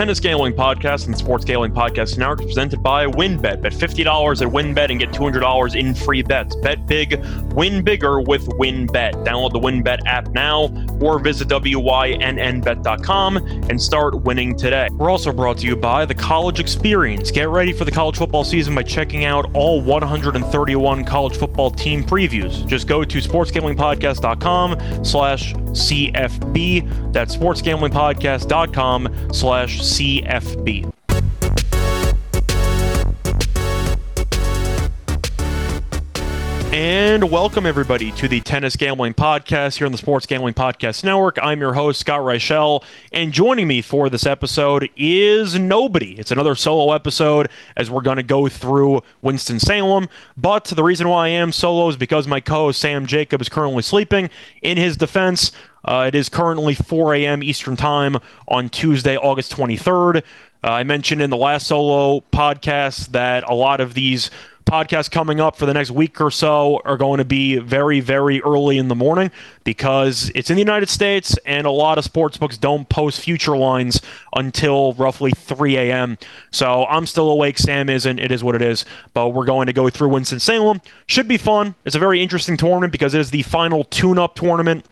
Tennis Gambling Podcast and Sports Gambling Podcast Network is presented by WynnBET. Bet $50 at WynnBET and get $200 in free bets. Bet big, win bigger with WynnBET. Download the WynnBET app now or visit WYNNBet.com and start winning today. We're also brought to you by the College Experience. Get ready for the college football season by checking out all 131 college football team previews. Just go to sportsgamblingpodcast.com slash CFB. That's sportsgamblingpodcast.com slash CFB. And welcome everybody to the Tennis Gambling Podcast here on the Sports Gambling Podcast Network. I'm your host, Scott Reichel, and joining me for this episode is nobody. It's another solo episode as we're going to go through Winston-Salem. But the reason why I am solo is because my co-host Sam Jacob is currently sleeping. In his defense, uh, it is currently 4 a.m. Eastern Time on Tuesday, August 23rd. Uh, I mentioned in the last solo podcast that a lot of these podcasts coming up for the next week or so are going to be very, very early in the morning because it's in the United States and a lot of sports books don't post future lines until roughly 3 a.m. So I'm still awake. Sam isn't. It is what it is. But we're going to go through Winston-Salem. Should be fun. It's a very interesting tournament because it is the final tune-up tournament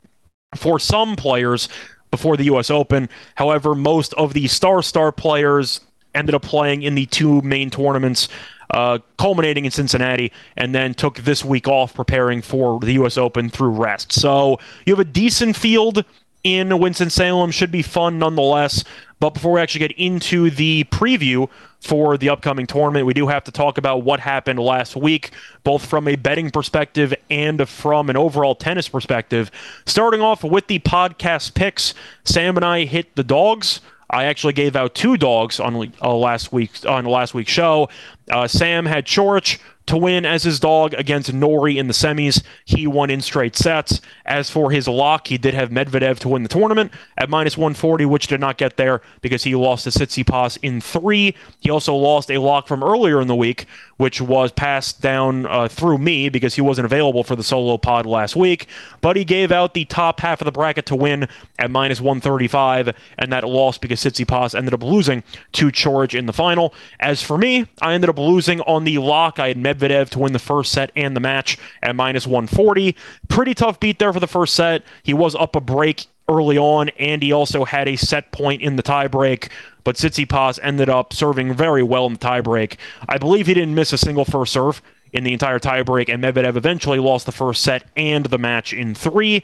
for some players before the U.S. Open. However, most of the star star players ended up playing in the two main tournaments, uh, culminating in Cincinnati, and then took this week off preparing for the U.S. Open through rest. So you have a decent field in Winston-Salem. Should be fun nonetheless. But before we actually get into the preview for the upcoming tournament, we do have to talk about what happened last week, both from a betting perspective and from an overall tennis perspective. Starting off with the podcast picks, Sam and I hit the dogs. I actually gave out two dogs on uh, last week on last week's show. Uh, Sam had Coric to win as his dog against Norrie in the semis. He won in straight sets. As for his lock, he did have Medvedev to win the tournament at minus 140, which did not get there because he lost to Tsitsipas in three. He also lost a lock from earlier in the week, which was passed down uh, through me because he wasn't available for the solo pod last week. But he gave out the top half of the bracket to win at minus 135, and that lost because Tsitsipas ended up losing to Coric in the final. As for me, I ended up losing on the lock. I had Medvedev Medvedev to win the first set and the match at minus 140. Pretty tough beat there for the first set. He was up a break early on, and he also had a set point in the tiebreak. But Tsitsipas ended up serving very well in the tiebreak. I believe he didn't miss a single first serve in the entire tiebreak, and Medvedev eventually lost the first set and the match in three.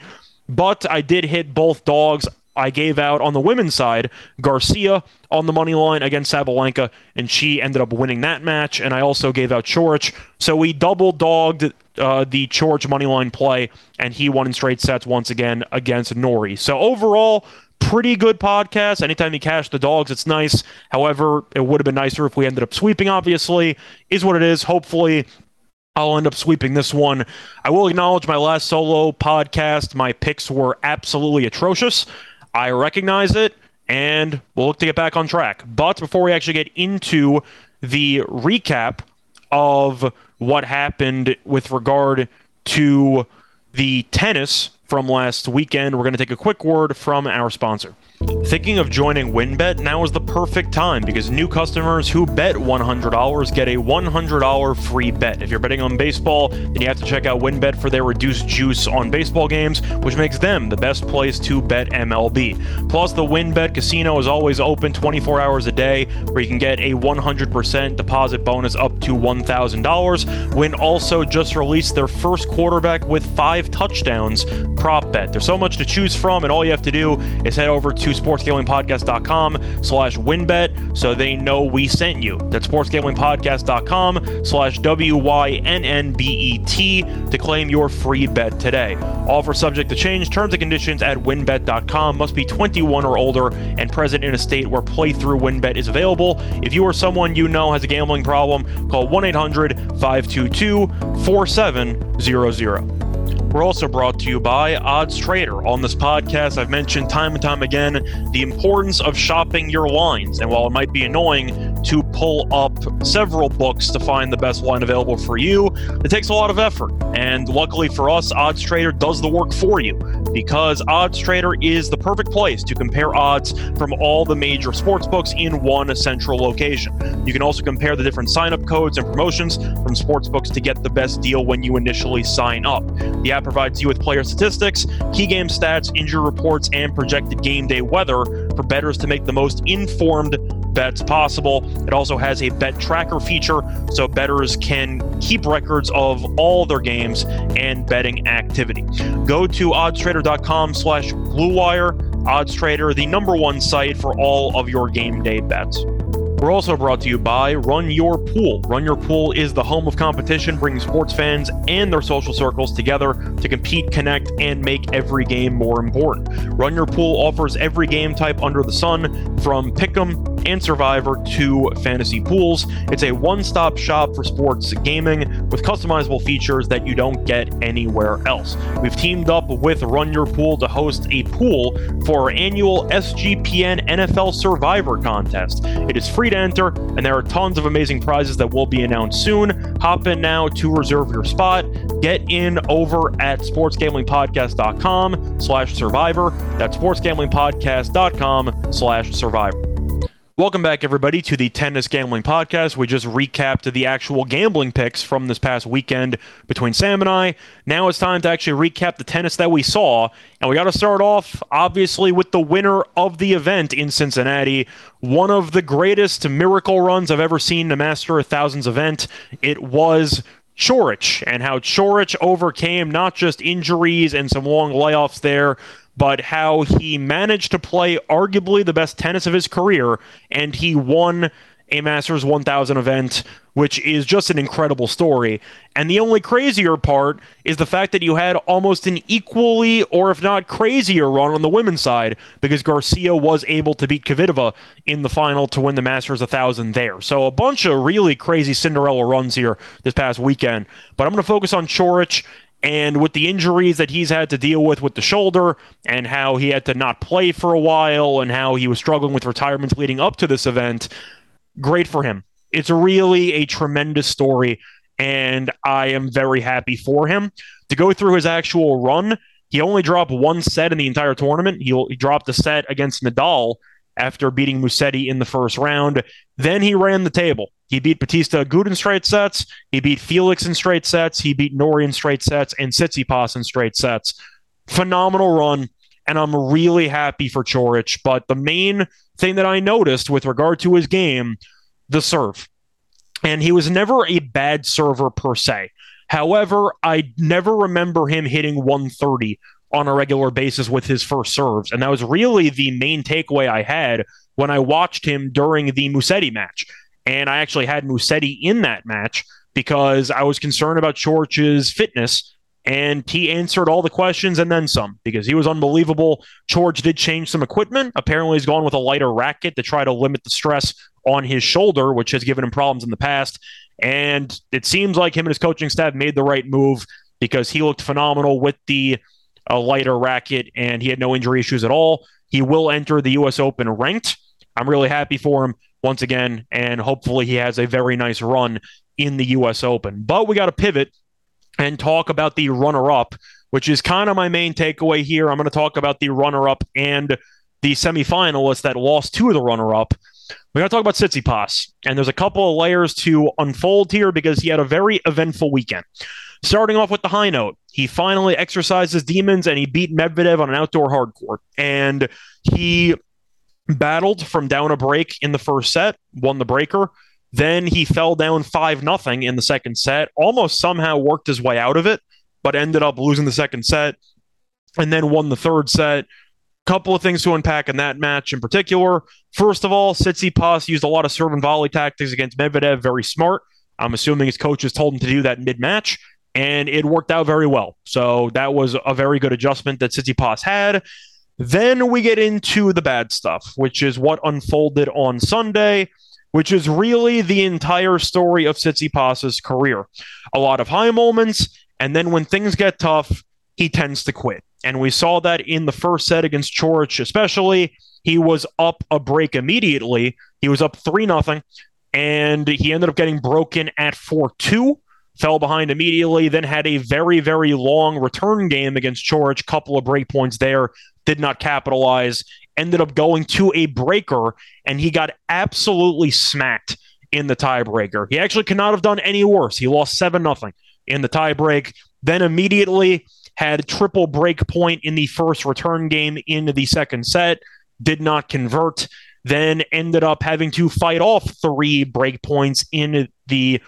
But I did hit both dogs. I gave out on the women's side Garcia on the money line against Sabalenka, and she ended up winning that match. And I also gave out Coric. So we double dogged uh, the Coric money line play, and he won in straight sets once again against Norrie. So overall, pretty good podcast. Anytime you cash the dogs, it's nice. However, it would have been nicer if we ended up sweeping, obviously. Is what it is. Hopefully, I'll end up sweeping this one. I will acknowledge my last solo podcast. My picks were absolutely atrocious. I recognize it, and we'll look to get back on track. But before we actually get into the recap of what happened with regard to the tennis from last weekend, we're going to take a quick word from our sponsor. Thinking of joining WynnBET? Now is the perfect time because new customers who bet $100 get a $100 free bet. If you're betting on baseball, then you have to check out WynnBET for their reduced juice on baseball games, which makes them the best place to bet MLB. Plus, the WynnBET casino is always open 24 hours a day, where you can get a 100% deposit bonus up to $1,000. Wynn also just released their first quarterback with five touchdowns prop bet. There's so much to choose from, and all you have to do is head over to sportsgamblingpodcast.com slash wynnbet so they know we sent you. That's sportsgamblingpodcast.com slash W-Y-N-N-B-E-T to claim your free bet today. Offer subject to change. Terms and conditions at wynnbet.com. Must be 21 or older and present in a state where playthrough wynnbet is available. If you or someone you know has a gambling problem, call 1-800-522-4700. We're also brought to you by Odds Trader. On this podcast, I've mentioned time and time again the importance of shopping your lines. And while it might be annoying, to pull up several books to find the best line available for you. It takes a lot of effort. And luckily for us, Odds Trader does the work for you because Odds Trader is the perfect place to compare odds from all the major sports books in one central location. You can also compare the different sign up codes and promotions from sports books to get the best deal when you initially sign up. The app provides you with player statistics, key game stats, injury reports, and projected game day weather for bettors to make the most informed bets possible. It also has a bet tracker feature so bettors can keep records of all their games and betting activity. Go to oddstrader.com slash bluewire. OddsTrader, the number one site for all of your game day bets. We're also brought to you by Run Your Pool. Run Your Pool is the home of competition, bringing sports fans and their social circles together to compete, connect, and make every game more important. Run Your Pool offers every game type under the sun, from Pick'em and Survivor to fantasy pools. It's a one stop shop for sports gaming with customizable features that you don't get anywhere else. We've teamed up with Run Your Pool to host a pool for our annual SGPN NFL Survivor contest. It is free to enter, and there are tons of amazing prizes that will be announced soon. Hop in now to reserve your spot. Get in over at sportsgamblingpodcast.com slash survivor. That's sportsgamblingpodcast.com slash survivor. Welcome back, everybody, to the Tennis Gambling Podcast. We just recapped the actual gambling picks from this past weekend between Sam and I. Now it's time to actually recap the tennis that we saw. And we got to start off, obviously, with the winner of the event in Cincinnati. One of the greatest miracle runs I've ever seen in a Master of Thousands event. It was Coric, and how Coric overcame not just injuries and some long layoffs there, but how he managed to play arguably the best tennis of his career and he won a Masters 1000 event, which is just an incredible story. And the only crazier part is the fact that you had almost an equally, or if not crazier, run on the women's side because Garcia was able to beat Kvitova in the final to win the Masters 1000 there. So a bunch of really crazy Cinderella runs here this past weekend. But I'm going to focus on Coric and with the injuries that he's had to deal with with the shoulder, and how he had to not play for a while, and how he was struggling with retirements leading up to this event, great for him. It's really a tremendous story, and I am very happy for him. To go through his actual run, he only dropped one set in the entire tournament. He, he dropped a set against Nadal after beating Musetti in the first round. Then he ran the table. He beat Bautista Agut in straight sets. He beat Felix in straight sets. He beat Norrie in straight sets and Tsitsipas in straight sets. Phenomenal run, and I'm really happy for Coric. But the main thing that I noticed with regard to his game, the serve. And he was never a bad server per se. However, I never remember him hitting 130 on a regular basis with his first serves. And that was really the main takeaway I had when I watched him during the Musetti match. And I actually had Musetti in that match because I was concerned about Coric's fitness. And he answered all the questions and then some because he was unbelievable. George did change some equipment. Apparently, he's gone with a lighter racket to try to limit the stress on his shoulder, which has given him problems in the past. And it seems like him and his coaching staff made the right move because he looked phenomenal with the a lighter racket and he had no injury issues at all. He will enter the U.S. Open ranked. I'm really happy for him once again, and hopefully he has a very nice run in the U.S. Open. But we got to pivot and talk about the runner up, which is kind of my main takeaway here. I'm going to talk about the runner up and the semifinalists that lost to the runner up. We're going to talk about Tsitsipas, and there's a couple of layers to unfold here because he had a very eventful weekend. Starting off with the high note, he finally exercised his demons and he beat Medvedev on an outdoor hard court. And he battled from down a break in the first set, won the breaker. Then he fell down 5 nothing in the second set, almost somehow worked his way out of it, but ended up losing the second set and then won the third set. Couple of things to unpack in that match in particular. First of all, Tsitsipas used a lot of serve and volley tactics against Medvedev, very smart. I'm assuming his coaches told him to do that mid match and it worked out very well. So that was a very good adjustment that Tsitsipas had. Then we get into the bad stuff, which is what unfolded on Sunday, which is really the entire story of Tsitsipas's career. A lot of high moments, and then when things get tough, he tends to quit. And we saw that in the first set against Coric, especially. He was up a break immediately. He was up 3 nothing and he ended up getting broken at 4 2 fell behind immediately, then had a very, very long return game against Coric, couple of break points there, did not capitalize, ended up going to a breaker, and he got absolutely smacked in the tiebreaker. He actually could not have done any worse. He lost 7 0 in the tiebreak, then immediately had triple break point in the first return game into the second set, did not convert, then ended up having to fight off three break points in the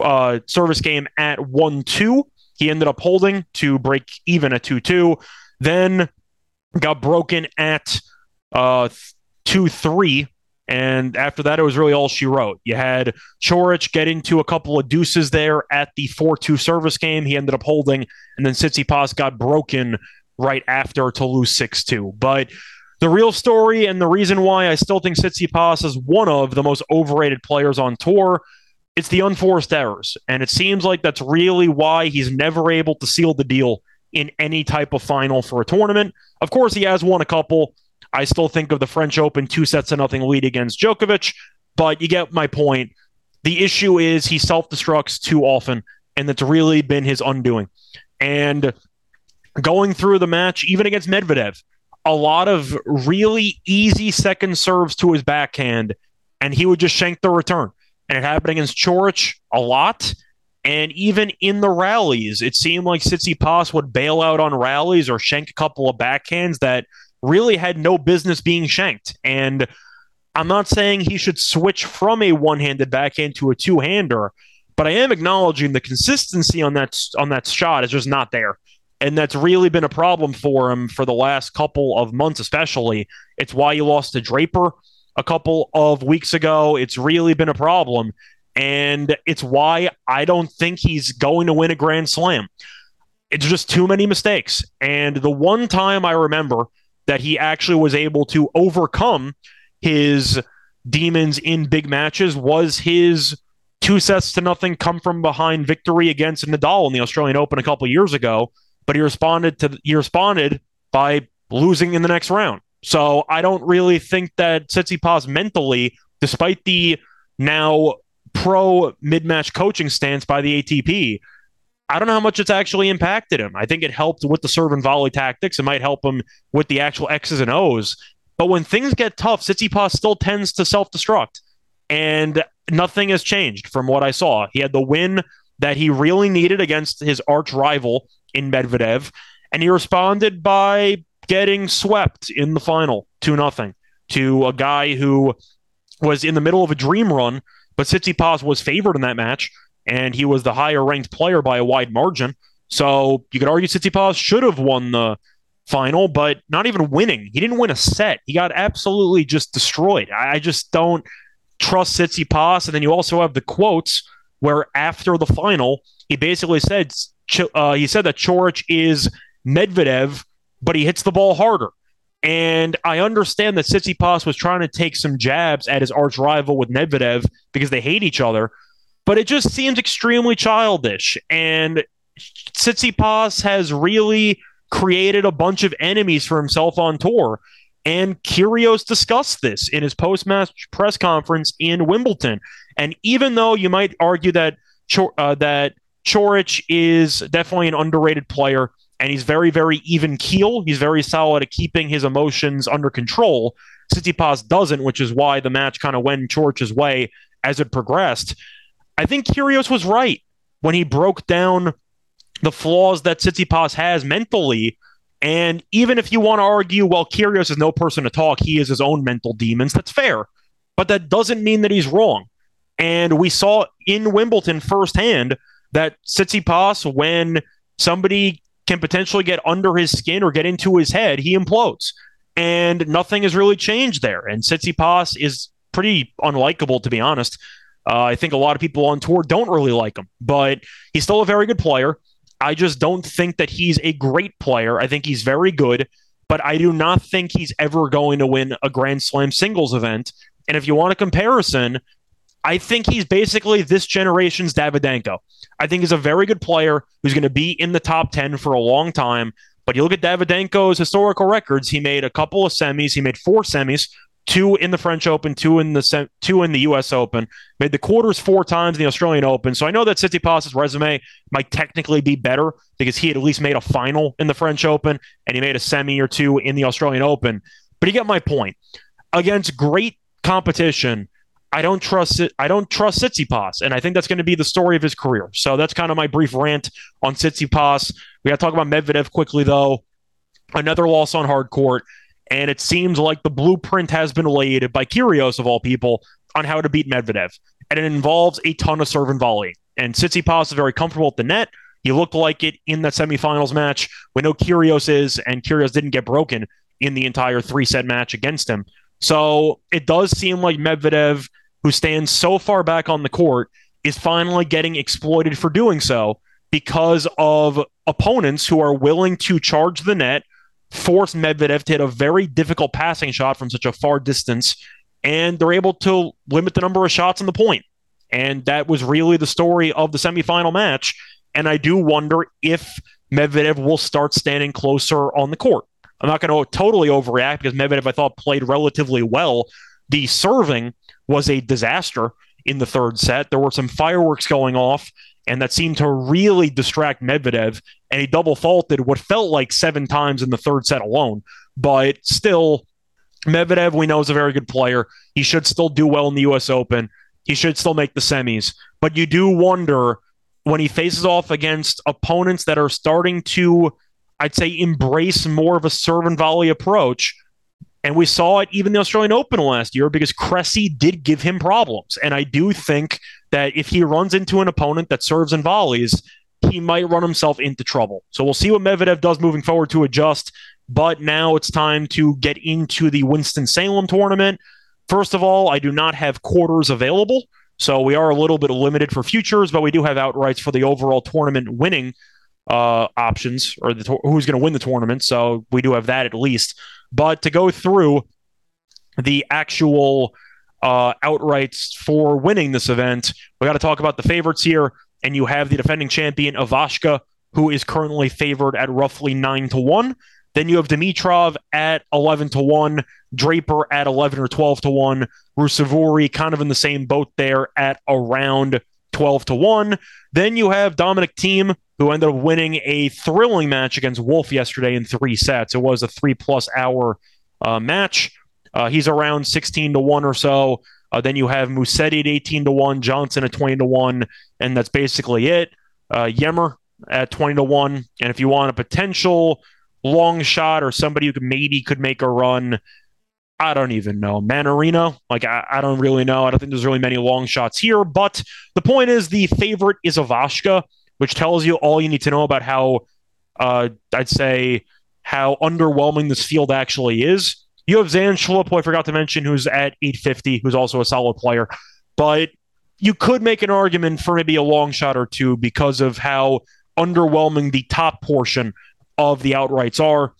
uh, service game at 1 2. He ended up holding to break even at 2 2. Then got broken at uh, 2 3. And after that, it was really all she wrote. You had Coric get into a couple of deuces there at the 4 2 service game. He ended up holding. And then Tsitsipas got broken right after to lose 6 2. But the real story and the reason why I still think Tsitsipas is one of the most overrated players on tour it's the unforced errors. And it seems like that's really why he's never able to seal the deal in any type of final for a tournament. Of course, he has won a couple. I still think of the French Open two sets to nothing lead against Djokovic, but you get my point. The issue is he self destructs too often, and that's really been his undoing. And going through the match, even against Medvedev, a lot of really easy second serves to his backhand, and he would just shank the return and it happened against Coric a lot. And even in the rallies, it seemed like Tsitsipas would bail out on rallies or shank a couple of backhands that really had no business being shanked. And I'm not saying he should switch from a one-handed backhand to a two-hander, but I am acknowledging the consistency on that on that shot is just not there. And that's really been a problem for him for the last couple of months, especially. It's why he lost to Draper a couple of weeks ago. It's really been a problem. And it's why I don't think he's going to win a Grand Slam. It's just too many mistakes. And the one time I remember that he actually was able to overcome his demons in big matches was his two sets to nothing come from behind victory against Nadal in the Australian Open a couple years ago. But he responded to he responded by losing in the next round. So I don't really think that Tsitsipas mentally, despite the now pro mid-match coaching stance by the ATP, I don't know how much it's actually impacted him. I think it helped with the serve and volley tactics. It might help him with the actual X's and O's. But when things get tough, Tsitsipas still tends to self-destruct. And nothing has changed from what I saw. He had the win that he really needed against his arch rival in Medvedev, and he responded by getting swept in the final 2 nothing to a guy who was in the middle of a dream run, but Tsitsipas was favored in that match, and he was the higher ranked player by a wide margin. So you could argue Tsitsipas should have won the final, but not even winning. He didn't win a set. He got absolutely just destroyed. I just don't trust Tsitsipas. And then you also have the quotes where after the final, he basically said uh, he said that Coric is Medvedev but he hits the ball harder. And I understand that Tsitsipas was trying to take some jabs at his arch rival with Medvedev because they hate each other, but it just seems extremely childish. And Tsitsipas has really created a bunch of enemies for himself on tour. And Kyrgios discussed this in his post-match press conference in Wimbledon. And even though you might argue that uh, that Coric is definitely an underrated player, and he's very, very even keel. He's very solid at keeping his emotions under control. Tsitsipas doesn't, which is why the match kind of went Coric's way as it progressed. I think Kyrgios was right when he broke down the flaws that Tsitsipas has mentally. And even if you want to argue, well, Kyrgios is no person to talk, he is his own mental demons, that's fair. But that doesn't mean that he's wrong. And we saw in Wimbledon firsthand that Tsitsipas, when somebody can potentially get under his skin or get into his head, he implodes. And nothing has really changed there. And Tsitsipas is pretty unlikable, to be honest. Uh, I think a lot of people on tour don't really like him, but he's still a very good player. I just don't think that he's a great player. I think he's very good, but I do not think he's ever going to win a Grand Slam singles event. And if you want a comparison, I think he's basically this generation's Davydenko. I think he's a very good player who's going to be in the top 10 for a long time. But you look at Davydenko's historical records, he made a couple of semis, he made four semis two in the French Open, two in the two in the U.S. Open. Made the quarters four times in the Australian Open. So I know that Tsitsipas's resume might technically be better because he at least made a final in the French Open and he made a semi or two in the Australian Open. But you get my point. Against great competition, I don't trust it. I don't trust Tsitsipas, and I think that's going to be the story of his career. So that's kind of my brief rant on Tsitsipas. We got to talk about Medvedev quickly, though. Another loss on hard court. And it seems like the blueprint has been laid by Kyrgios, of all people, on how to beat Medvedev. And it involves a ton of serve and volley. And Tsitsipas is very comfortable at the net. He looked like it in that semifinals match. We know Kyrgios is, and Kyrgios didn't get broken in the entire three set match against him. So it does seem like Medvedev, who stands so far back on the court, is finally getting exploited for doing so because of opponents who are willing to charge the net, force Medvedev to hit a very difficult passing shot from such a far distance, and they're able to limit the number of shots on the point. And that was really the story of the semifinal match. And I do wonder if Medvedev will start standing closer on the court. I'm not going to totally overreact because Medvedev, I thought, played relatively well. The serving was a disaster in the third set. There were some fireworks going off and that seemed to really distract Medvedev. And he double faulted what felt like seven times in the third set alone. But still, Medvedev, we know, is a very good player. He should still do well in the U.S. Open. He should still make the semis. But you do wonder when he faces off against opponents that are starting to, I'd say, embrace more of a serve and volley approach and we saw it even the Australian Open last year because Cressy did give him problems. And I do think that if he runs into an opponent that serves and volleys, he might run himself into trouble. So we'll see what Medvedev does moving forward to adjust. But now it's time to get into the Winston-Salem tournament. First of all, I do not have quarters available. So we are a little bit limited for futures, but we do have outrights for the overall tournament winning uh, options or the, who's going to win the tournament. So we do have that at least. But to go through the actual uh, outrights for winning this event, we got to talk about the favorites here. And you have the defending champion Ivashka, who is currently favored at roughly nine to one. Then you have Dimitrov at 11 to 1, Draper at 11 or 12 to 1, Ruusuvuori kind of in the same boat there at around 12 to 1. Then you have Dominic Thiem who ended up winning a thrilling match against Wolf yesterday in three sets. It was a three plus hour uh, match. Uh, he's around 16 to 1 or so. Uh, then you have Musetti at 18 to 1, Johnson at 20 to 1, and that's basically it. Uh, Ymer at 20 to 1. And if you want a potential long shot or somebody who could, maybe could make a run, I don't even know. Mannarino, like I, I, don't really know. I don't think there's really many long shots here. But the point is, the favorite is Ivashka which tells you all you need to know about how uh, I'd say how underwhelming this field actually is. You have Zandschulp, I forgot to mention, who's at 850, who's also a solid player. But you could make an argument for maybe a long shot or two because of how underwhelming the top portion of the outrights are.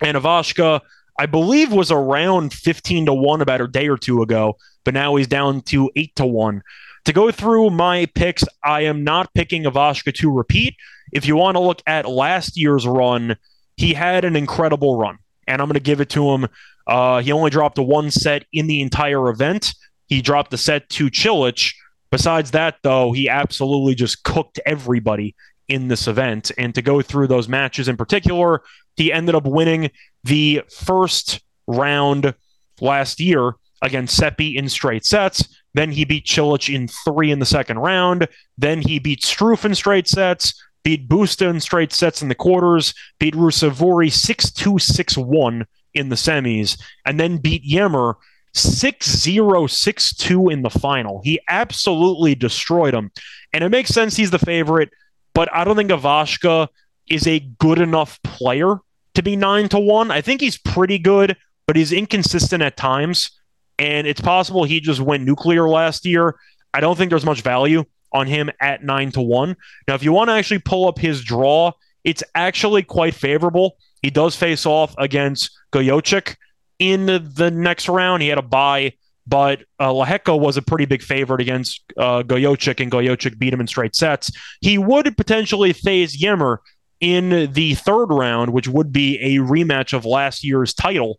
And Ivashka, I believe, was around 15 to 1 about a day or two ago, but now he's down to 8 to 1. To go through my picks, I am not picking Ivashka to repeat. If you want to look at last year's run, he had an incredible run, and I'm going to give it to him. Uh, he only dropped a one set in the entire event. He dropped the set to Cilic. Besides that, though, he absolutely just cooked everybody in this event. And to go through those matches in particular, he ended up winning the first round last year against Seppi in straight sets. Then he beat Cilic in three in the second round. Then he beat Struff in straight sets, beat Busta in straight sets in the quarters, beat Ruusuvuori 6 2 6 1 in the semis, and then beat Ymer 6 0 6 2 in the final. He absolutely destroyed him. And it makes sense he's the favorite, but I don't think Ivashka is a good enough player to be 9 to 1. I think he's pretty good, but he's inconsistent at times and it's possible he just went nuclear last year. I don't think there's much value on him at nine to one. Now, if you want to actually pull up his draw, it's actually quite favorable. He does face off against Gojowczyk in the next round. He had a bye, but uh, Lehecka was a pretty big favorite against uh, Gojowczyk, and Gojowczyk beat him in straight sets. He would potentially face Ymer in the third round, which would be a rematch of last year's title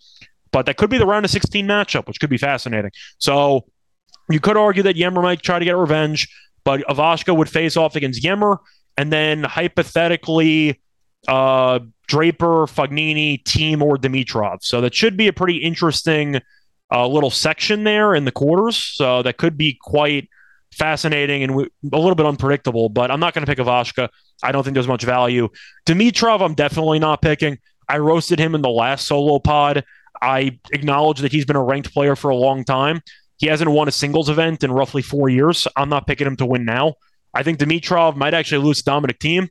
But that could be the round of 16 matchup, which could be fascinating. So you could argue that Ymer might try to get revenge, but Ivashka would face off against Ymer, and then hypothetically, uh, Draper, Fognini, Thiem, or Dimitrov. So that should be a pretty interesting uh, little section there in the quarters. So that could be quite fascinating and w- a little bit unpredictable. But I'm not going to pick Ivashka. I don't think there's much value. Dimitrov, I'm definitely not picking. I roasted him in the last solo pod. I acknowledge that he's been a ranked player for a long time. He hasn't won a singles event in roughly four years. I'm not picking him to win now. I think Dimitrov might actually lose to Dominic Thiem,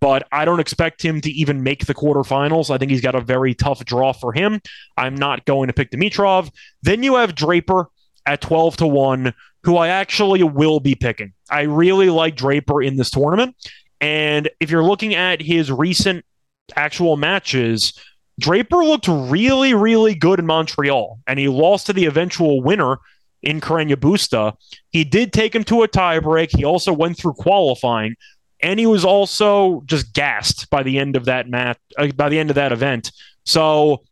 but I don't expect him to even make the quarterfinals. I think he's got a very tough draw for him. I'm not going to pick Dimitrov. Then you have Draper at 12 to 1, who I actually will be picking. I really like Draper in this tournament. And if you're looking at his recent actual matches, Draper looked really, really good in Montreal, and he lost to the eventual winner in Carreño Busta. He did take him to a tiebreak. He also went through qualifying, and he was also just gassed by the end of that match. Uh, by the end of that event, so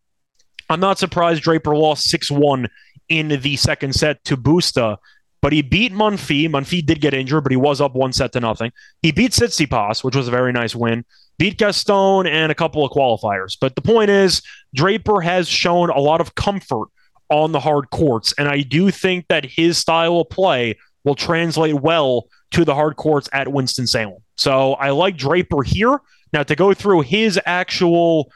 I'm not surprised Draper lost six one in the second set to Busta. But he beat Monfils. Monfils did get injured, but he was up one set to nothing. He beat Tsitsipas, which was a very nice win beat Gaston and a couple of qualifiers. But the point is, Draper has shown a lot of comfort on the hard courts. And I do think that his style of play will translate well to the hard courts at Winston-Salem. So I like Draper here. Now, to go through his actual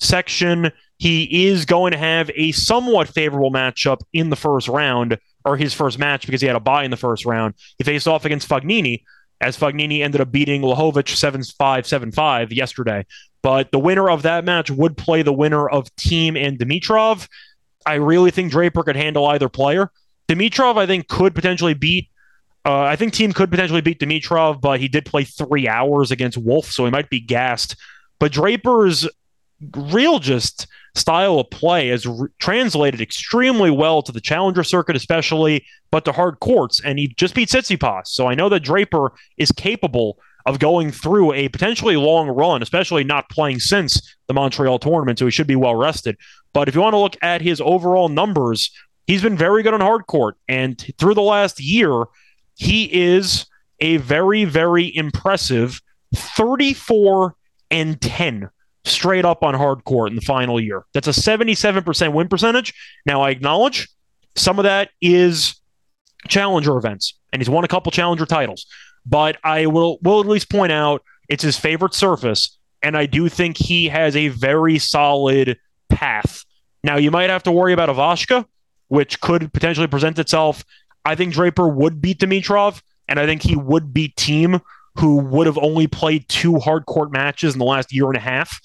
section, he is going to have a somewhat favorable matchup in the first round, or his first match, because he had a bye in the first round. He faced off against Fognini, as Fognini ended up beating Lajovic 7 5 7 5 yesterday. But the winner of that match would play the winner of Thiem and Dimitrov. I really think Draper could handle either player. Dimitrov, I think, could potentially beat. Uh, I think Thiem could potentially beat Dimitrov, but he did play three hours against Wolf, so he might be gassed. But Draper's real just style of play has re- translated extremely well to the challenger circuit, especially, but to hard courts. And he just beat Tsitsipas. So I know that Draper is capable of going through a potentially long run, especially not playing since the Montreal tournament. So he should be well rested. But if you want to look at his overall numbers, he's been very good on hard court. And through the last year, he is a very, very impressive 34 and 10 straight up on hard court in the final year. That's a 77% win percentage. Now, I acknowledge some of that is challenger events, and he's won a couple challenger titles. But I will will at least point out it's his favorite surface, and I do think he has a very solid path. Now, you might have to worry about Ivashka, which could potentially present itself. I think Draper would beat Dimitrov, and I think he would beat Thiem, who would have only played two hard court matches in the last year and a half.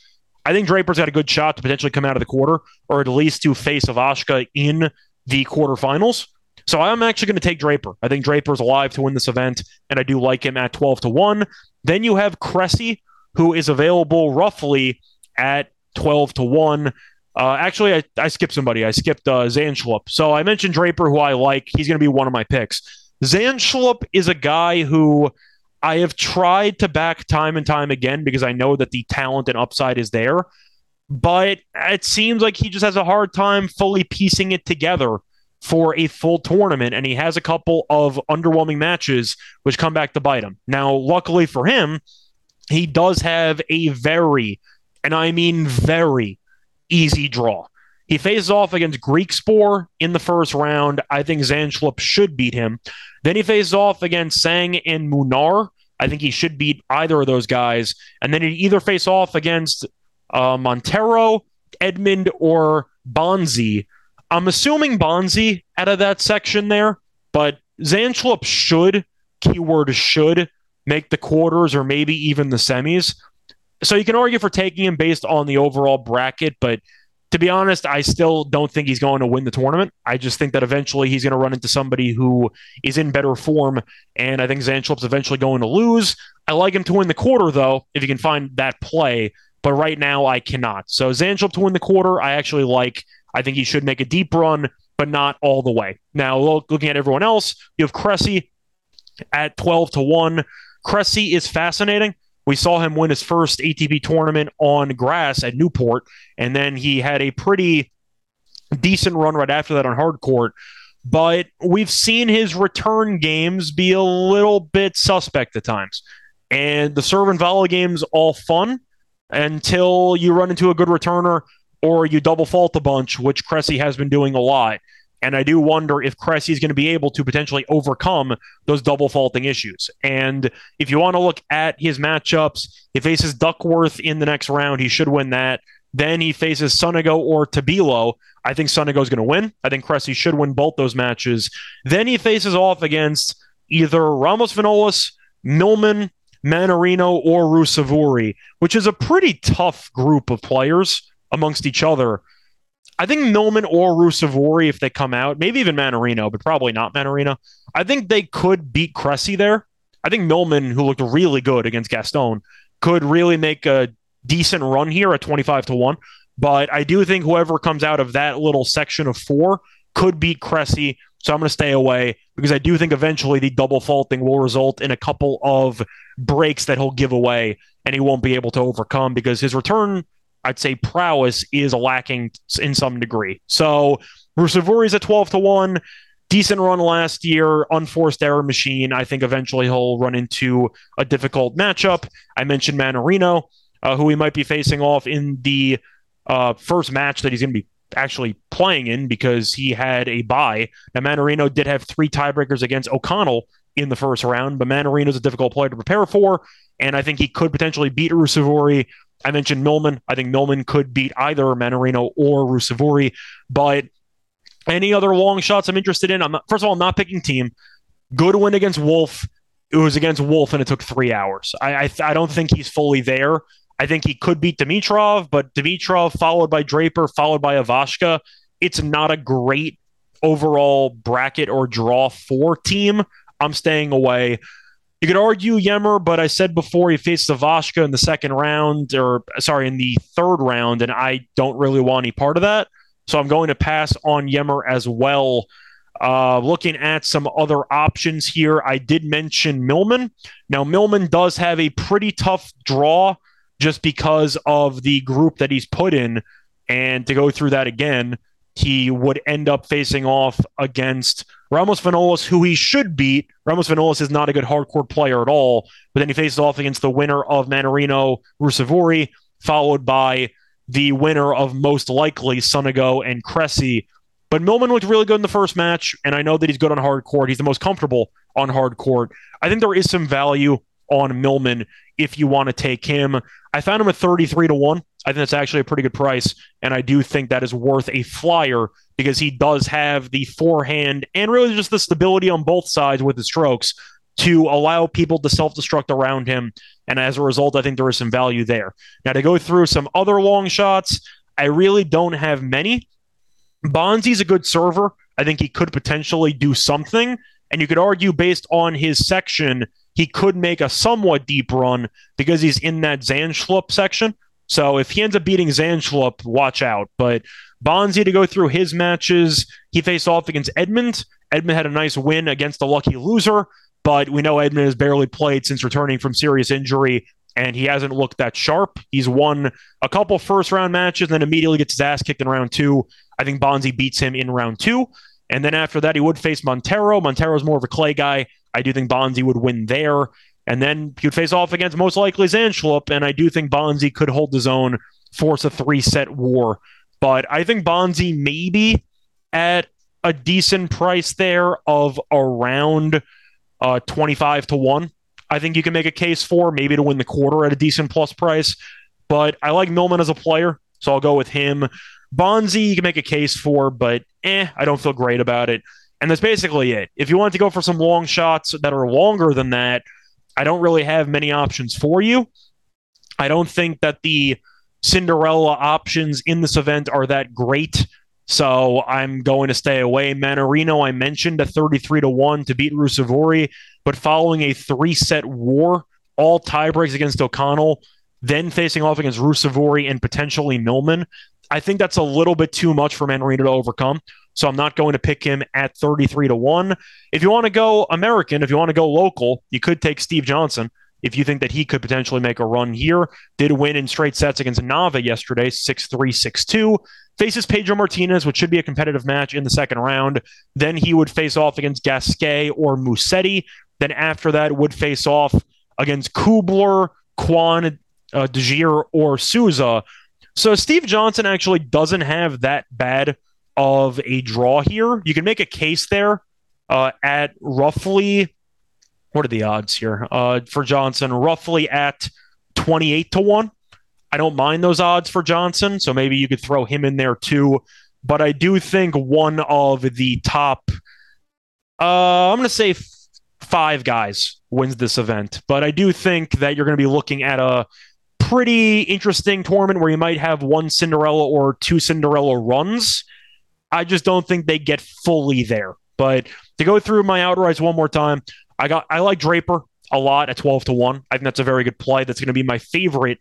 I think Draper's got a good shot to potentially come out of the quarter, or at least to face Ivashka in the quarterfinals. So I'm actually going to take Draper. I think Draper's alive to win this event, and I do like him at 12 to 1. Then you have Cressy, who is available roughly at 12 to 1. Uh, actually, I, I skipped somebody. I skipped uh, Zandschulp. So I mentioned Draper, who I like. He's going to be one of my picks. Zandschulp is a guy who I have tried to back time and time again because I know that the talent and upside is there. But it seems like he just has a hard time fully piecing it together for a full tournament. And he has a couple of underwhelming matches which come back to bite him. Now, luckily for him, he does have a very, and I mean very, easy draw. He faces off against Griekspoor in the first round. I think Zandschulp should beat him. Then he faces off against Sang and Munar. I think he should beat either of those guys. And then he either face off against uh, Montero, Edmund, or Bonzi. I'm assuming Bonzi out of that section there, but Zandschulp should, keyword should, make the quarters or maybe even the semis. So you can argue for taking him based on the overall bracket, but to be honest, I still don't think he's going to win the tournament. I just think that eventually he's going to run into somebody who is in better form, and I think Zandschulp's eventually going to lose. I like him to win the quarter, though, if you can find that play, but right now I cannot. So Zandschulp to win the quarter, I actually like. I think he should make a deep run, but not all the way. Now, looking at everyone else, you have Cressy at 12 to 1. Cressy is fascinating we saw him win his first ATP tournament on grass at Newport, and then he had a pretty decent run right after that on hard court. But we've seen his return games be a little bit suspect at times. And the serve and volley games all fun until you run into a good returner or you double fault a bunch, which Cressy has been doing a lot. And I do wonder if Cressy is going to be able to potentially overcome those double faulting issues. And if you want to look at his matchups, he faces Duckworth in the next round. He should win that. Then he faces Sonego or Tabilo. I think Sonego is going to win. I think Cressy should win both those matches. Then he faces off against either Ramos Vinolas, Millman, Mannarino, or Ruusuvuori, which is a pretty tough group of players amongst each other. I think Millman or Ruusuvuori, if they come out, maybe even Mannarino, but probably not Mannarino. I think they could beat Cressy there. I think Millman, who looked really good against Gaston, could really make a decent run here at 25 to 1. But I do think whoever comes out of that little section of four could beat Cressy. So I'm going to stay away because I do think eventually the double faulting will result in a couple of breaks that he'll give away and he won't be able to overcome because his return I'd say prowess is lacking in some degree. So Ruusuvuori's at 12 to 1. Decent run last year, unforced error machine. I think eventually he'll run into a difficult matchup. I mentioned Mannarino, uh, who he might be facing off in the uh, first match that he's going to be actually playing in because he had a bye. Now, Mannarino did have three tiebreakers against O'Connell in the first round, but Mannarino's a difficult player to prepare for, and I think he could potentially beat Ruusuvuori I mentioned Millman. I think Millman could beat either Mannarino or Ruusuvuori, but any other long shots I'm interested in? I'm not, first of all, I'm not picking Thiem. Good win against Wolf. It was against Wolf, and it took three hours. I I, I don't think he's fully there. I think he could beat Dimitrov, but Dimitrov followed by Draper, followed by Ivashka. It's not a great overall bracket or draw for Thiem. I'm staying away. You could argue Ymer, but I said before he faced Ivashka in the second round, or sorry, in the third round, and I don't really want any part of that. So I'm going to pass on Ymer as well. Uh, looking at some other options here, I did mention Millman. Now, Millman does have a pretty tough draw just because of the group that he's put in. And to go through that again, he would end up facing off against Ramos Vinolas, who he should beat. Ramos Vinolas is not a good hard court player at all, but then he faces off against the winner of Mannarino Ruusuvuori, followed by the winner of most likely Sonego and Cressy. But Millman looked really good in the first match, and I know that he's good on hard court. He's the most comfortable on hard court. I think there is some value on Millman if you want to take him. I found him at 33 to 1. I think that's actually a pretty good price. And I do think that is worth a flyer because he does have the forehand and really just the stability on both sides with his strokes to allow people to self destruct around him. And as a result, I think there is some value there. Now, to go through some other long shots, I really don't have many. Bonzi's a good server. I think he could potentially do something. And you could argue, based on his section, he could make a somewhat deep run because he's in that Zandschulp section. So if he ends up beating Zandschulp, watch out. But Bonzi to go through his matches, he faced off against Edmund. Edmund had a nice win against the lucky loser, but we know Edmund has barely played since returning from serious injury, and he hasn't looked that sharp. He's won a couple first round matches and then immediately gets his ass kicked in round two. I think Bonzi beats him in round two. And then after that, he would face Montero. Montero's more of a clay guy. I do think Bonzi would win there. And then he would face off against most likely Zandschulp. And I do think Bonzi could hold his own, force a three set war. But I think Bonzi maybe at a decent price there of around uh, 25 to 1. I think you can make a case for maybe to win the quarter at a decent plus price. But I like Millman as a player, so I'll go with him. Bonzi, you can make a case for, but eh, I don't feel great about it. And that's basically it. If you want to go for some long shots that are longer than that, I don't really have many options for you. I don't think that the Cinderella options in this event are that great. So I'm going to stay away. Mannarino, I mentioned a 33 to 1 to beat Ruusuvuori, but following a three set war, all tiebreaks against O'Connell, then facing off against Ruusuvuori and potentially Millman, I think that's a little bit too much for Mannarino to overcome. So I'm not going to pick him at 33 to 1. If you want to go American, if you want to go local, you could take Steve Johnson if you think that he could potentially make a run here. Did win in straight sets against Nava yesterday, 6 3, 6 2. faces Pedro Martinez, which should be a competitive match in the second round. Then he would face off against Gasquet or Musetti. Then after that, would face off against Kubler, Kwon, uh, DeGier, or Souza. So Steve Johnson actually doesn't have that bad of a draw here. You can make a case there uh, at roughly what are the odds here uh, for Johnson? Roughly at 28 to 1. I don't mind those odds for Johnson, so maybe you could throw him in there too. But I do think one of the top, uh, I'm going to say f- five guys wins this event. But I do think that you're going to be looking at a pretty interesting tournament where you might have one Cinderella or two Cinderella runs. I just don't think they get fully there. But to go through my outrights one more time, I got I like Draper a lot at 12 to 1. I think that's a very good play. That's going to be my favorite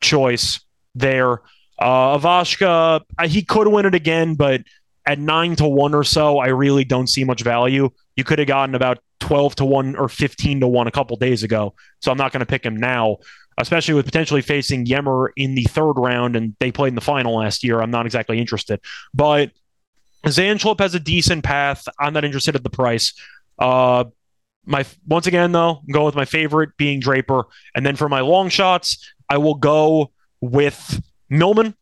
choice there. Uh, Ivashka, he could win it again, but at 9 to 1 or so, I really don't see much value. You could have gotten about 12 to 1 or 15 to 1 a couple days ago. So I'm not going to pick him now, especially with potentially facing Ymer in the third round and they played in the final last year. I'm not exactly interested. But Zandschulp has a decent path. I'm not interested at the price. Uh, my once again though, I'm going with my favorite being Draper, and then for my long shots, I will go with Millman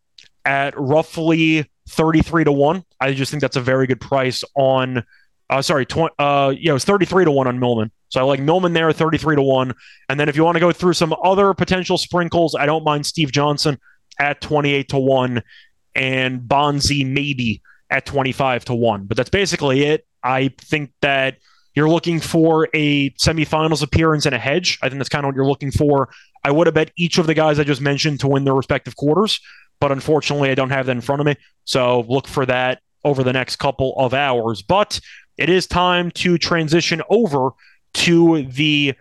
at roughly 33 to 1. I just think that's a very good price on uh sorry, tw- uh yeah, it was 33 to 1 on Millman. So I like Millman there 33 to 1. And then if you want to go through some other potential sprinkles, I don't mind Steve Johnson at 28 to 1 and Bonzi maybe at 25 to 1. But that's basically it. I think that you're looking for a semifinals appearance and a hedge. I think that's kind of what you're looking for. I would have bet each of the guys I just mentioned to win their respective quarters, but unfortunately, I don't have that in front of me. So look for that over the next couple of hours. But it is time to transition over to the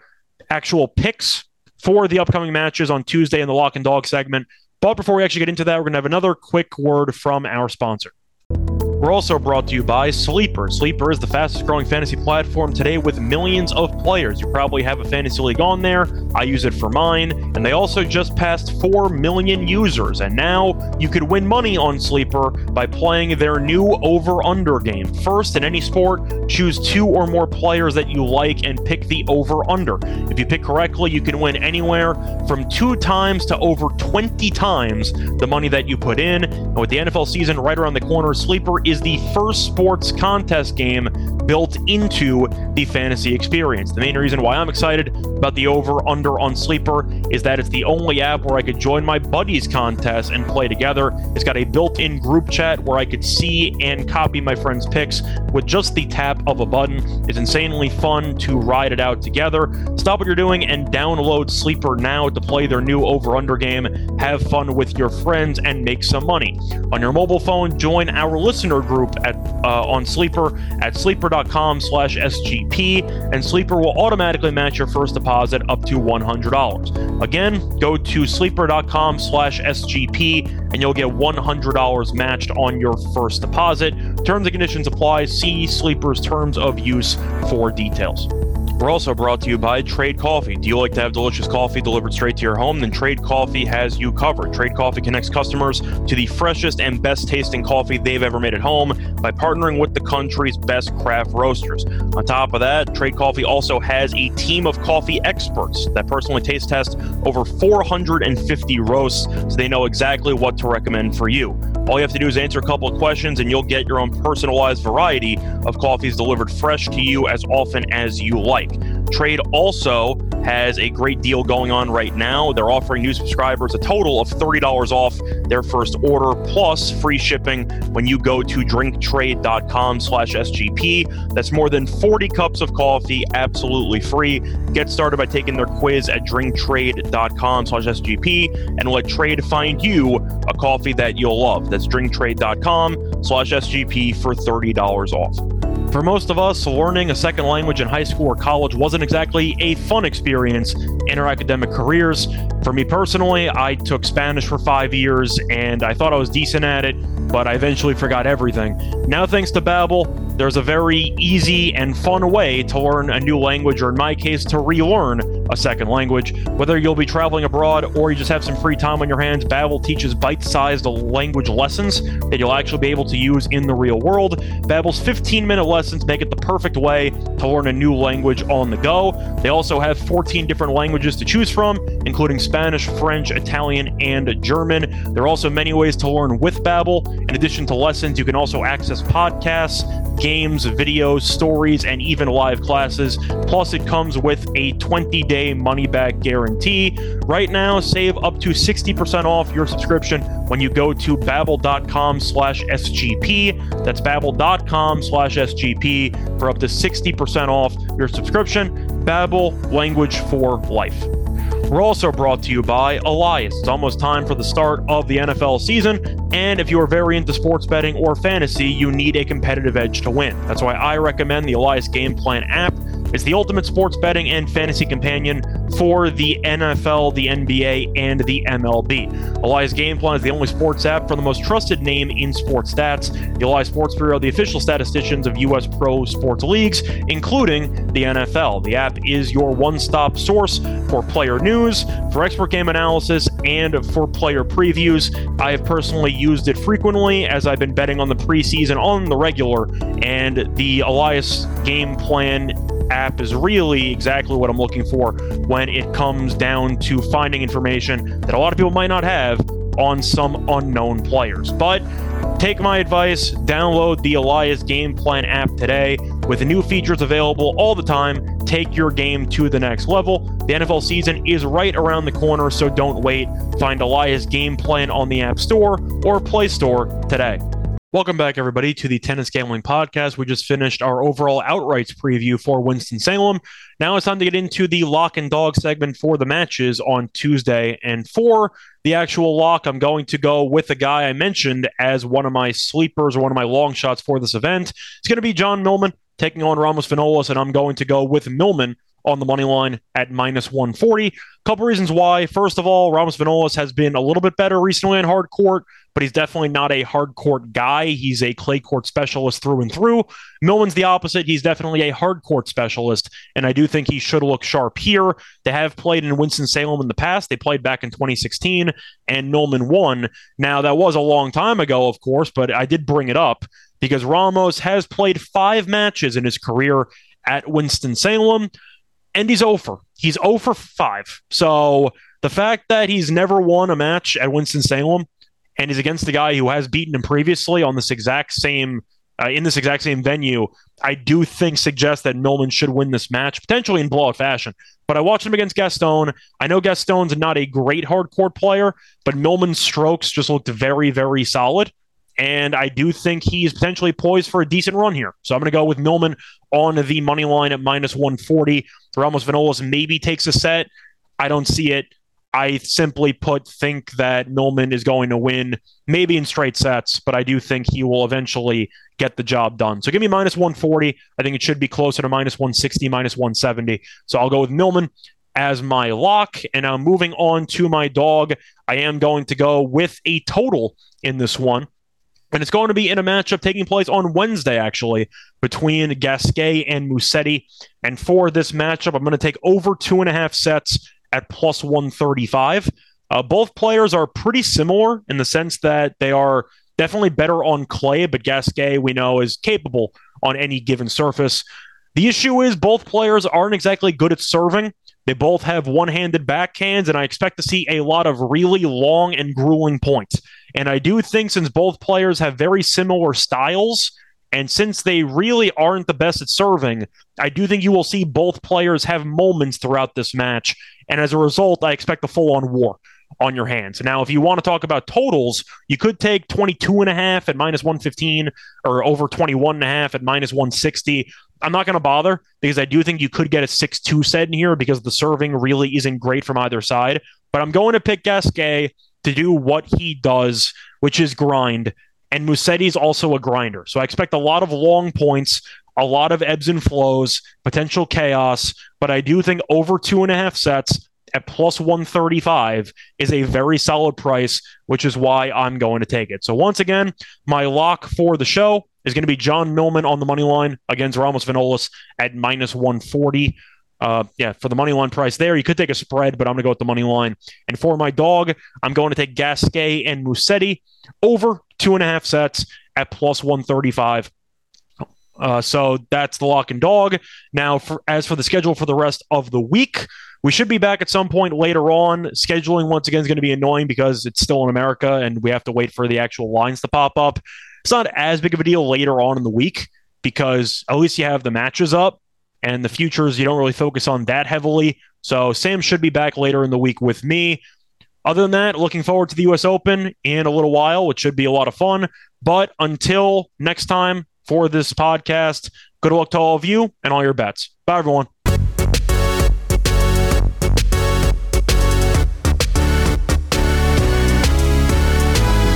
actual picks for the upcoming matches on Tuesday in the lock and dog segment. But before we actually get into that, we're going to have another quick word from our sponsor you we're also brought to you by Sleeper. Sleeper is the fastest growing fantasy platform today with millions of players. You probably have a fantasy league on there. I use it for mine. And they also just passed 4 million users. And now you could win money on Sleeper by playing their new over under game. First, in any sport, choose two or more players that you like and pick the over under. If you pick correctly, you can win anywhere from two times to over 20 times the money that you put in. And with the NFL season right around the corner, Sleeper is is the first sports contest game built into the fantasy experience. The main reason why I'm excited about the over under on Sleeper is that it's the only app where I could join my buddies contest and play together. It's got a built in group chat where I could see and copy my friends' picks with just the tap of a button. It's insanely fun to ride it out together. Stop what you're doing and download Sleeper now to play their new over under game. Have fun with your friends and make some money. On your mobile phone, join our listener group at uh, on Sleeper at sleeper.com slash SGP, and Sleeper will automatically match your first deposit up to $100. Again, go to sleeper.com slash SGP, and you'll get $100 matched on your first deposit. Terms and conditions apply. See Sleeper's terms of use for details. We're also brought to you by Trade Coffee. Do you like to have delicious coffee delivered straight to your home? Then Trade Coffee has you covered. Trade Coffee connects customers to the freshest and best tasting coffee they've ever made at home by partnering with the country's best craft roasters. On top of that, Trade Coffee also has a team of coffee experts that personally taste test over 450 roasts so they know exactly what to recommend for you. All you have to do is answer a couple of questions and you'll get your own personalized variety of coffees delivered fresh to you as often as you like. Trade also has a great deal going on right now. They're offering new subscribers a total of $30 off their first order plus free shipping when you go to drinktrade.com slash SGP. That's more than 40 cups of coffee absolutely free. Get started by taking their quiz at drinktrade.com slash SGP and let Trade find you a coffee that you'll love. That's drinktrade.com slash SGP for $30 off. For most of us, learning a second language in high school or college wasn't exactly a fun experience in our academic careers. For me personally, I took Spanish for five years and I thought I was decent at it, but I eventually forgot everything. Now, thanks to Babbel, there's a very easy and fun way to learn a new language, or in my case, to relearn a second language. Whether you'll be traveling abroad or you just have some free time on your hands, Babbel teaches bite-sized language lessons that you'll actually be able to use in the real world. Babbel's 15-minute lessons make it the perfect way to learn a new language on the go. They also have 14 different languages to choose from, including Spanish, French, Italian, and German. There are also many ways to learn with Babbel. In addition to lessons, you can also access podcasts, games, videos, stories, and even live classes. Plus, it comes with a 20 day money back guarantee. Right now, save up to 60% off your subscription when you go to babbel.com slash SGP. That's babbel.com slash SGP for up to 60% off your subscription. Babbel, language for life. We're also brought to you by Elias. It's almost time for the start of the NFL season, and if you are very into sports betting or fantasy, you need a competitive edge to win. That's why I recommend the Elias Game Plan app. It's the ultimate sports betting and fantasy companion for the NFL, the NBA, and the MLB. Elias Game Plan is the only sports app for the most trusted name in sports stats. The Elias Sports Bureau, the official statisticians of U.S. pro sports leagues, including the NFL. The app is your one stop source for player news, for expert game analysis, and for player previews. I have personally used it frequently as I've been betting on the preseason on the regular, and the Elias Game Plan app is really exactly what I'm looking for when it comes down to finding information that a lot of people might not have on some unknown players. But take my advice, download the Elias Game Plan app today. With new features available all the time, take your game to the next level. The NFL season is right around the corner, so don't wait. Find Elias Game Plan on the App Store or Play Store today. Welcome back, everybody, to the Tennis Gambling Podcast. We just finished our overall outrights preview for Winston-Salem. Now it's time to get into the lock and dog segment for the matches on Tuesday. And for the actual lock, I'm going to go with the guy I mentioned as one of my sleepers or one of my long shots for this event. It's going to be John Millman taking on Ramos Vinolas, and I'm going to go with Millman on the money line at minus 140. Couple reasons why. First of all, Ramos Vinolas has been a little bit better recently on hard court, but he's definitely not a hard court guy. He's a clay court specialist through and through. Millman's the opposite. He's definitely a hard court specialist, and I do think he should look sharp here. They have played in Winston-Salem in the past. They played back in 2016, and Millman won. Now, that was a long time ago, of course, but I did bring it up because Ramos has played five matches in his career at Winston-Salem and he's over. He's over five. So the fact that he's never won a match at Winston Salem and he's against the guy who has beaten him previously on this exact same uh, in this exact same venue, I do think suggests that Millman should win this match potentially in blowout fashion. But I watched him against Gaston. I know Gaston's not a great hard court player, but Millman's strokes just looked very, very solid. And I do think he's potentially poised for a decent run here. So I'm going to go with Millman on the money line at minus 140. Ramos Vinolas maybe takes a set. I don't see it. I simply put think that Millman is going to win, maybe in straight sets, but I do think he will eventually get the job done. So give me minus 140. I think it should be closer to minus 160, minus 170. So I'll go with Millman as my lock. And now moving on to my dog, I am going to go with a total in this one. And it's going to be in a matchup taking place on Wednesday, actually, between Gasquet and Musetti. And for this matchup, I'm going to take over two and a half sets at plus 135. Uh, both players are pretty similar in the sense that they are definitely better on clay, but Gasquet, we know, is capable on any given surface. The issue is both players aren't exactly good at serving. They both have one handed backhands, and I expect to see a lot of really long and grueling points. And I do think since both players have very similar styles, and since they really aren't the best at serving, I do think you will see both players have moments throughout this match. And as a result, I expect a full on war on your hands. Now, if you want to talk about totals, you could take 22 and a half at minus 115 or over 21 and a half at minus 160. I'm not going to bother because I do think you could get a 6 2 set in here because the serving really isn't great from either side. But I'm going to pick Gasquet to do what he does, which is grind. And Musetti's also a grinder. So I expect a lot of long points, a lot of ebbs and flows, potential chaos. But I do think over two and a half sets at plus 135 is a very solid price, which is why I'm going to take it. So once again, my lock for the show is going to be John Millman on the money line against Ramos Vinolas at minus 140. Uh, yeah, for the money line price there, you could take a spread, but I'm going to go with the money line. And for my dog, I'm going to take Gasquet and Musetti over two and a half sets at plus 135. Uh, so that's the lock and dog. Now, for, as for the schedule for the rest of the week, we should be back at some point later on. Scheduling once again is going to be annoying because it's still in America and we have to wait for the actual lines to pop up. It's not as big of a deal later on in the week because at least you have the matches up and the futures, you don't really focus on that heavily. So Sam should be back later in the week with me. Other than that, looking forward to the US Open in a little while, which should be a lot of fun. But until next time for this podcast, good luck to all of you and all your bets. Bye, everyone.